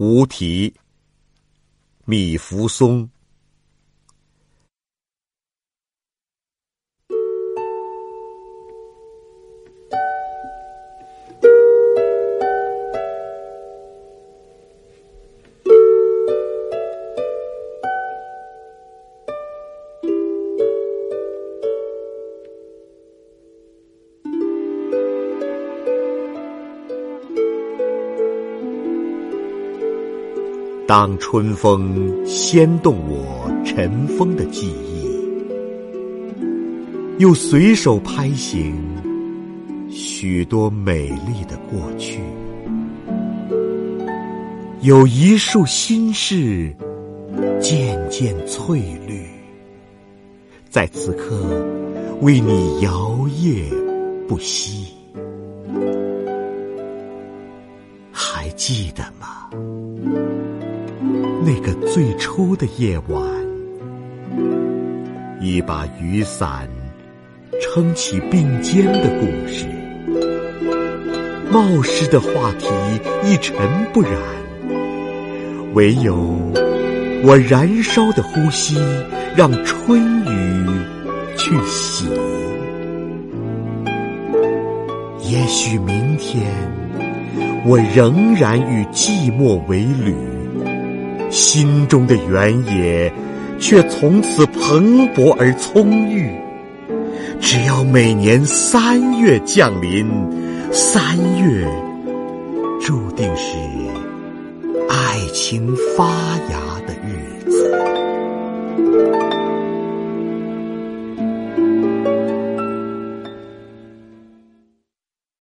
无题，米福松。当春风掀动我尘封的记忆，又随手拍醒许多美丽的过去，有一束心事渐渐翠绿，在此刻为你摇曳不息，还记得吗？那个最初的夜晚，一把雨伞撑起并肩的故事，冒失的话题一尘不染，唯有我燃烧的呼吸让春雨去洗。也许明天，我仍然与寂寞为侣。心中的原野，却从此蓬勃而葱郁。只要每年三月降临，三月注定是爱情发芽的日子。